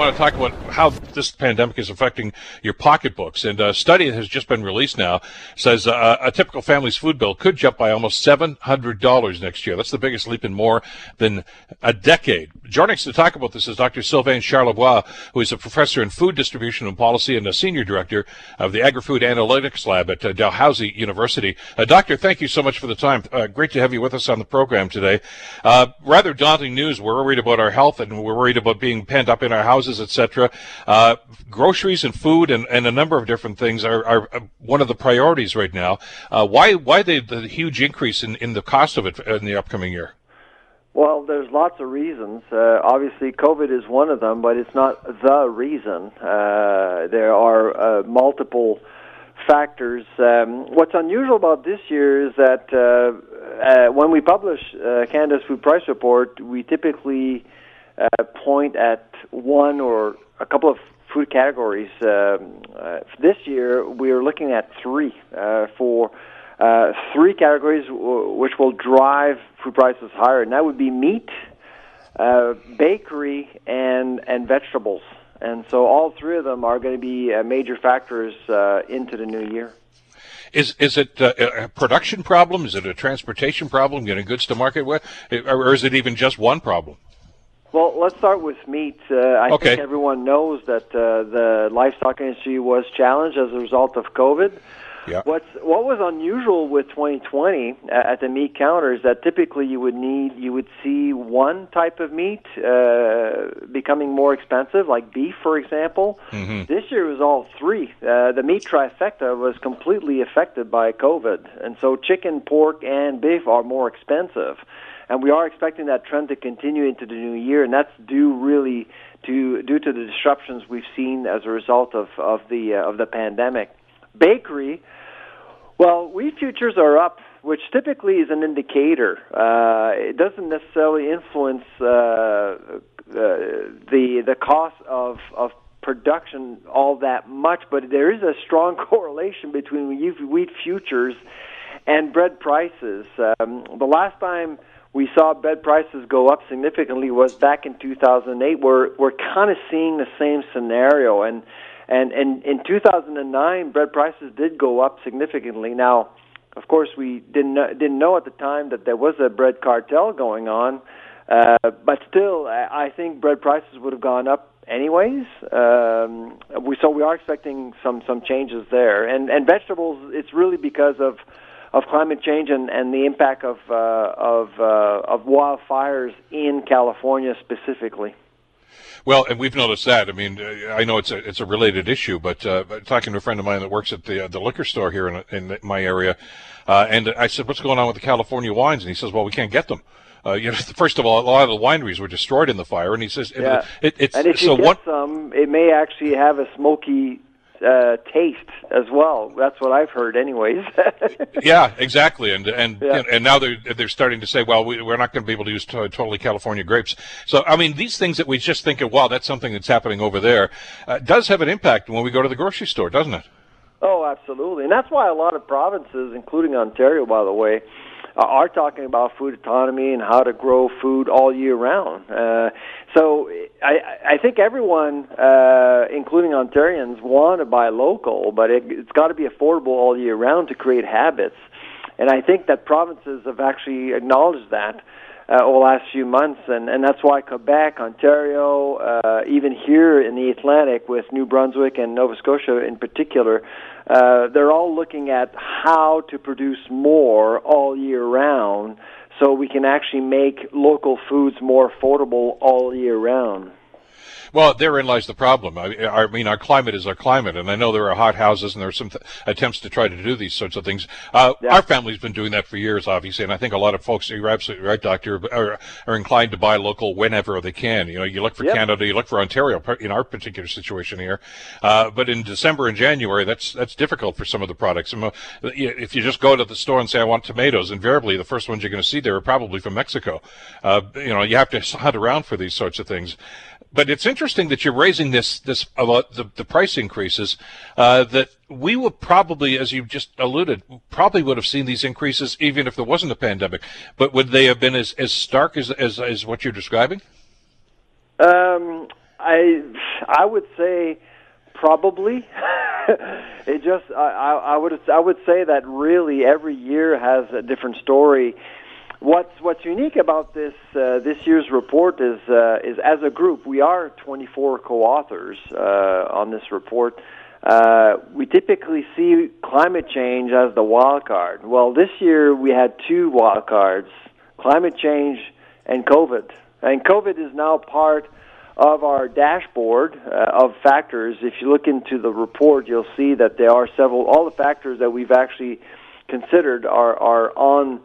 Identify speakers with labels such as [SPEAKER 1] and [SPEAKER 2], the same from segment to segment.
[SPEAKER 1] Want to talk about how this pandemic is affecting your pocketbooks. And a study that has just been released now says uh, a typical family's food bill could jump by almost $700 next year. That's the biggest leap in more than a decade. Joining us to talk about this is Dr. Sylvain Charlebois, who is a professor in food distribution and policy and a senior director of the Agri-Food Analytics Lab at uh, Dalhousie University. Uh, doctor, thank you so much for the time. Uh, great to have you with us on the program today. Uh, rather daunting news. We're worried about our health and we're worried about being penned up in our houses, etc. Uh, groceries and food and, and, a number of different things are, are uh, one of the priorities right now. why why the, the huge increase in, in the cost of it in the upcoming year?
[SPEAKER 2] Well, there's lots of reasons. Uh, obviously, COVID is one of them, but it's not the reason. Uh, there are uh, multiple factors. Um, what's unusual about this year is that uh, uh, when we publish uh, Canada's Food Price Report, we typically point at one or a couple of food categories. Um, this year, we are looking at three for uh, three categories w- which will drive food prices higher, and that would be meat, uh, bakery, and and vegetables. And so all three of them are going to be uh, major factors uh, into the new year.
[SPEAKER 1] Is is it uh, a production problem? Is it a transportation problem? Getting goods to market, or is it even just one problem?
[SPEAKER 2] Well, let's start with meat. Uh, I
[SPEAKER 1] okay.
[SPEAKER 2] think everyone knows that uh, the livestock industry was challenged as a result of COVID.
[SPEAKER 1] Yeah.
[SPEAKER 2] What's what was unusual with 2020 at the meat counter is that typically you would need you would see one type of meat uh, becoming more expensive, like beef, for example.
[SPEAKER 1] Mm-hmm.
[SPEAKER 2] This year was all three. Uh, the meat trifecta was completely affected by COVID, and so chicken, pork, and beef are more expensive. And we are expecting that trend to continue into the new year, and that's due really to due to the disruptions we've seen as a result of of the uh, of the pandemic. Bakery, well, wheat futures are up, which typically is an indicator. Uh, it doesn't necessarily influence uh, uh, the the cost of of production all that much, but there is a strong correlation between wheat futures and bread prices. Um, the last time we saw bread prices go up significantly was back in 2008. We're we're kind of seeing the same scenario, and and, and in 2009, bread prices did go up significantly. Now, of course, we didn't didn't know at the time that there was a bread cartel going on, uh, but still, I think bread prices would have gone up anyways. Um, we so we are expecting some some changes there, and and vegetables. It's really because of of climate change and, and the impact of uh, of uh, of wildfires in California specifically.
[SPEAKER 1] Well, and we've noticed that. I mean, uh, I know it's a it's a related issue, but, uh, talking to a friend of mine that works at the uh, the liquor store here in in my area, uh, and I said, "What's going on with the California wines?" And he says, "Well, we can't get them." Uh, you know, first of all, a lot of the wineries were destroyed in the fire, and he says,
[SPEAKER 2] yeah.
[SPEAKER 1] it, it's
[SPEAKER 2] and if
[SPEAKER 1] so
[SPEAKER 2] you get
[SPEAKER 1] one,
[SPEAKER 2] some, it may actually have a smoky uh, taste as well. That's what I've heard, anyways.
[SPEAKER 1] yeah, exactly. And and
[SPEAKER 2] yeah.
[SPEAKER 1] and now they're they're starting to say, well, we, are not going to be able to use to, totally California grapes. So I mean, these things that we just think of, wow, that's something that's happening over there, uh, does have an impact when we go to the grocery store, doesn't it?
[SPEAKER 2] Oh, absolutely, and that's why a lot of provinces, including Ontario, by the way, uh, are talking about food autonomy and how to grow food all year round. Uh, so I, I think everyone, uh, including Ontarians, want to buy local, but it, it's got to be affordable all year round to create habits. And I think that provinces have actually acknowledged that uh, over the last few months, and, and that's why Quebec, Ontario, uh, even here in the Atlantic with New Brunswick and Nova Scotia in particular, uh, they're all looking at how to produce more all year round so we can actually make local foods more affordable all year round.
[SPEAKER 1] Well, therein lies the problem. I, I, mean, our climate is our climate, and I know there are hot houses and there are some th- attempts to try to do these sorts of things. Uh, yeah. Our family's been doing that for years, obviously, and I think a lot of folks, you're absolutely right, Doctor, are, are inclined to buy local whenever they can. You know, you look for
[SPEAKER 2] yep.
[SPEAKER 1] Canada, you look for Ontario in our particular situation here. Uh, but in December and January, that's that's difficult for some of the products. If you just go to the store and say, I want tomatoes, invariably the first ones you're going to see there are probably from Mexico. Uh, you know, you have to hunt around for these sorts of things but it's interesting that you're raising this this about the, the price increases. Uh, that we would probably, as you just alluded, probably would have seen these increases even if there wasn't a pandemic. But would they have been as, as stark as, as as what you're describing?
[SPEAKER 2] Um, I I would say probably. it just I, I would I would say that really every year has a different story What's what's unique about this uh, this year's report is uh, is as a group we are 24 co-authors uh, on this report. Uh, we typically see climate change as the wild card. Well, this year we had two wild cards: climate change and COVID. And COVID is now part of our dashboard uh, of factors. If you look into the report, you'll see that there are several. All the factors that we've actually considered are are on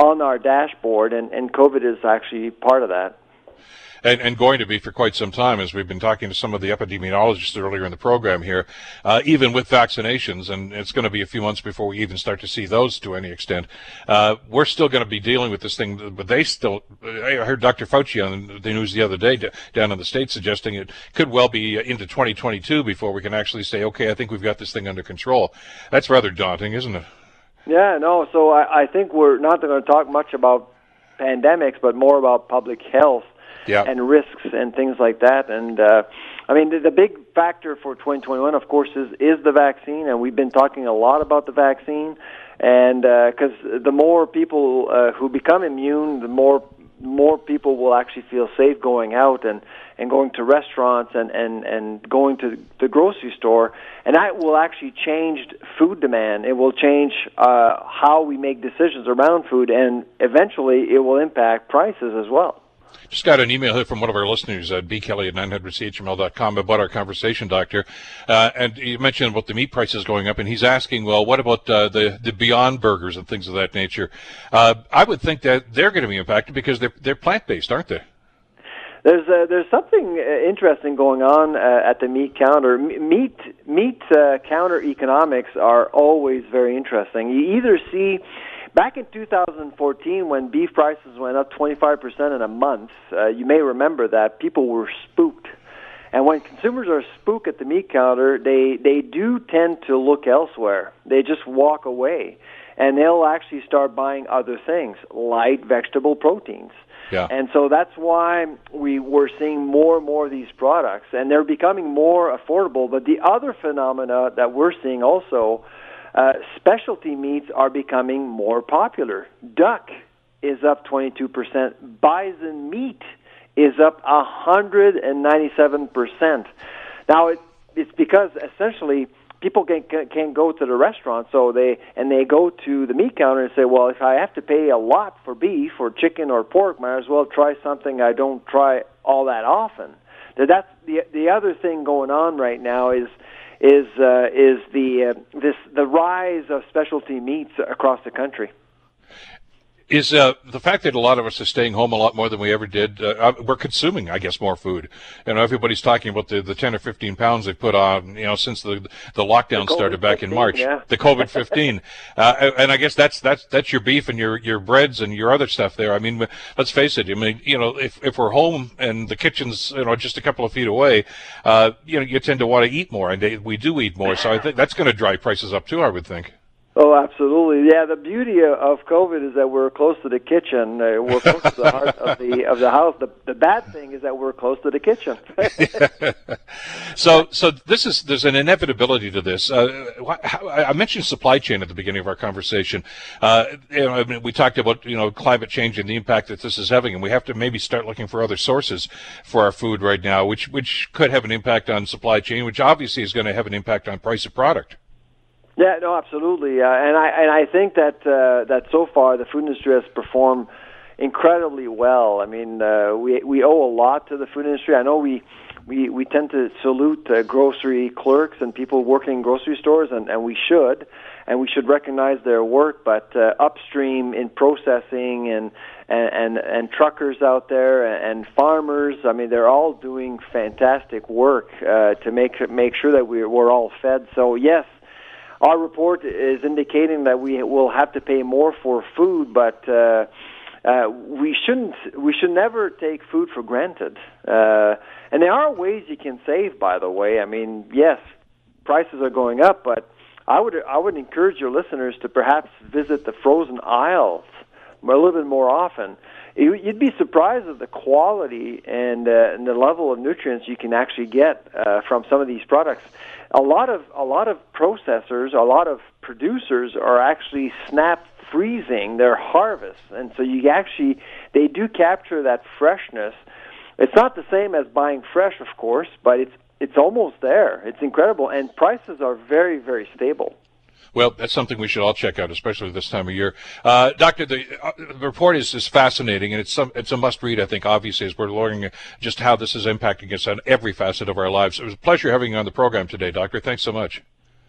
[SPEAKER 2] on our dashboard, and, and COVID is actually part of that.
[SPEAKER 1] And, and, going to be for quite some time, as we've been talking to some of the epidemiologists earlier in the program here, uh, even with vaccinations, and it's going to be a few months before we even start to see those to any extent. Uh, we're still going to be dealing with this thing, but they still. I heard Dr. Fauci on the news the other day down in the states suggesting it could well be into 2022 before we can actually say, okay, I think we've got this thing under control. That's rather daunting, isn't it?
[SPEAKER 2] Yeah, no. So I, I think we're not going to talk much about pandemics, but more about public health
[SPEAKER 1] yeah.
[SPEAKER 2] and risks and things like that. And uh, I mean, the, the big factor for 2021, of course, is is the vaccine, and we've been talking a lot about the vaccine. And because uh, the more people uh, who become immune, the more more people will actually feel safe going out and and going to restaurants and and and going to the grocery store. And that will actually change food demand. It will change uh how we make decisions around food and eventually it will impact prices as well
[SPEAKER 1] just got an email here from one of our listeners at bkelly at 900chml.com about our conversation, Doctor. Uh, and you mentioned about the meat prices going up, and he's asking, well, what about uh, the, the Beyond Burgers and things of that nature? Uh, I would think that they're going to be impacted because they're, they're plant based, aren't they?
[SPEAKER 2] There's uh, there's something uh, interesting going on uh, at the meat counter. M- meat meat uh, counter economics are always very interesting. You either see Back in 2014, when beef prices went up 25% in a month, uh, you may remember that people were spooked. And when consumers are spooked at the meat counter, they, they do tend to look elsewhere. They just walk away. And they'll actually start buying other things, light vegetable proteins.
[SPEAKER 1] Yeah.
[SPEAKER 2] And so that's why we were seeing more and more of these products, and they're becoming more affordable. But the other phenomena that we're seeing also uh, specialty meats are becoming more popular. Duck is up 22%. Bison meat is up 197%. Now, it, it's because essentially people can, can go to the restaurant so they and they go to the meat counter and say well if i have to pay a lot for beef or chicken or pork might as well try something i don't try all that often that's the the other thing going on right now is is uh, is the uh, this the rise of specialty meats across the country
[SPEAKER 1] is uh, the fact that a lot of us are staying home a lot more than we ever did. Uh, uh we're consuming, I guess, more food. You know, everybody's talking about the, the 10 or 15 pounds they put on, you know, since the the lockdown
[SPEAKER 2] the
[SPEAKER 1] started back
[SPEAKER 2] 15,
[SPEAKER 1] in March.
[SPEAKER 2] Yeah.
[SPEAKER 1] The COVID 15. uh, and I guess that's that's that's your beef and your your breads and your other stuff there. I mean, let's face it. I mean, you know, if if we're home and the kitchen's you know just a couple of feet away, uh, you know, you tend to want to eat more, and they, we do eat more. So I think that's going to drive prices up too. I would think.
[SPEAKER 2] Oh, absolutely. Yeah, the beauty of COVID is that we're close to the kitchen. Uh, we're close to the heart of the of the house. The the bad thing is that we're close to the kitchen.
[SPEAKER 1] so so this is there's an inevitability to this. Uh, I mentioned supply chain at the beginning of our conversation. Uh, you know, I mean, we talked about you know climate change and the impact that this is having, and we have to maybe start looking for other sources for our food right now, which which could have an impact on supply chain, which obviously is going to have an impact on price of product.
[SPEAKER 2] Yeah, no, absolutely, uh, and I and I think that uh, that so far the food industry has performed incredibly well. I mean, uh, we we owe a lot to the food industry. I know we we we tend to salute uh, grocery clerks and people working in grocery stores, and and we should, and we should recognize their work. But uh, upstream in processing and and, and and truckers out there and farmers. I mean, they're all doing fantastic work uh, to make make sure that we we're all fed. So yes, our report is indicating that we will have to pay more for food, but uh, uh, we shouldn't we should never take food for granted. Uh, and there are ways you can save. By the way, I mean yes, prices are going up, but I would I would encourage your listeners to perhaps visit the frozen aisles a little bit more often. You'd be surprised at the quality and, uh, and the level of nutrients you can actually get uh, from some of these products. A lot of a lot of processors, a lot of producers are actually snap freezing their harvest, and so you actually they do capture that freshness. It's not the same as buying fresh, of course, but it's it's almost there. It's incredible, and prices are very very stable.
[SPEAKER 1] Well, that's something we should all check out, especially this time of year. Uh, Doctor, the, uh, the, report is, is fascinating, and it's some, it's a must read. I think, obviously, as we're learning just how this is impacting us on every facet of our lives. It was a pleasure having you on the program today, Doctor. Thanks so much.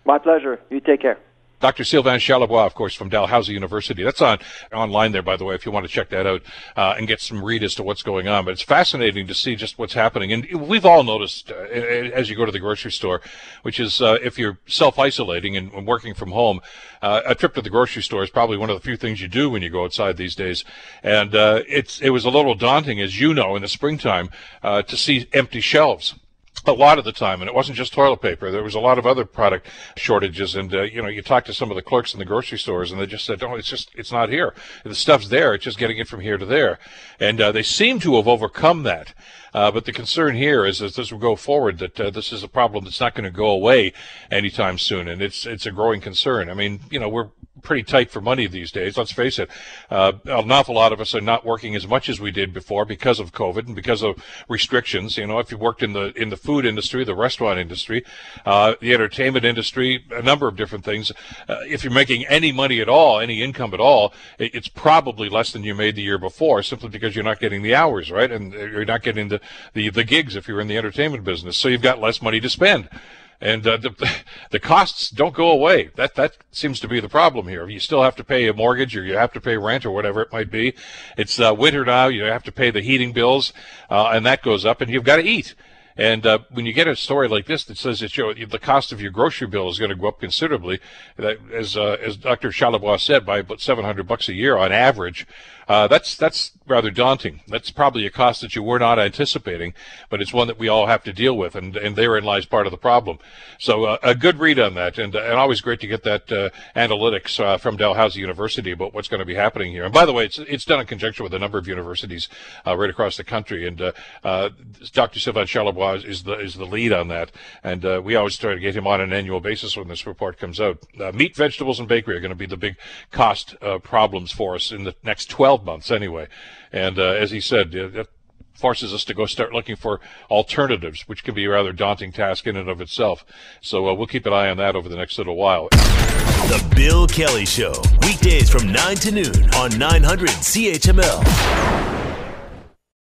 [SPEAKER 2] My pleasure. You take care.
[SPEAKER 1] Dr. Sylvain Charlebois, of course, from Dalhousie University. That's on online there, by the way, if you want to check that out uh, and get some read as to what's going on. But it's fascinating to see just what's happening. And we've all noticed uh, as you go to the grocery store, which is uh, if you're self-isolating and, and working from home, uh, a trip to the grocery store is probably one of the few things you do when you go outside these days. And uh, it's it was a little daunting, as you know, in the springtime uh, to see empty shelves a lot of the time, and it wasn't just toilet paper. There was a lot of other product shortages, and uh, you know, you talk to some of the clerks in the grocery stores, and they just said, "Oh, it's just it's not here. The stuff's there. It's just getting it from here to there." And uh, they seem to have overcome that. Uh, but the concern here is, as this will go forward, that uh, this is a problem that's not going to go away anytime soon, and it's it's a growing concern. I mean, you know, we're pretty tight for money these days. Let's face it. Uh, an awful lot of us are not working as much as we did before because of COVID and because of restrictions. You know, if you worked in the in the food industry, the restaurant industry, uh, the entertainment industry, a number of different things. Uh, if you're making any money at all, any income at all, it's probably less than you made the year before, simply because you're not getting the hours right, and you're not getting the the, the gigs if you're in the entertainment business. So you've got less money to spend and uh, the the costs don't go away. That that seems to be the problem here. You still have to pay a mortgage, or you have to pay rent, or whatever it might be. It's uh, winter now; you have to pay the heating bills, uh, and that goes up, and you've got to eat. And uh, when you get a story like this that says that you the cost of your grocery bill is going to go up considerably, that, as uh, as Dr. Charlebois said, by about 700 bucks a year on average, uh, that's that's rather daunting. That's probably a cost that you were not anticipating, but it's one that we all have to deal with, and, and therein lies part of the problem. So uh, a good read on that, and, and always great to get that uh, analytics uh, from Dalhousie University about what's going to be happening here. And by the way, it's it's done in conjunction with a number of universities right across the country, and Dr. Sylvain Is the is the lead on that, and we always try to get him on an annual basis when this report comes out. meat, vegetables, and bakery are going to be the big cost problems for us in the next 12 12 months anyway. And uh, as he said, it forces us to go start looking for alternatives, which can be a rather daunting task in and of itself. So uh, we'll keep an eye on that over the next little while.
[SPEAKER 3] The Bill Kelly Show, weekdays from 9 to noon on 900 CHML.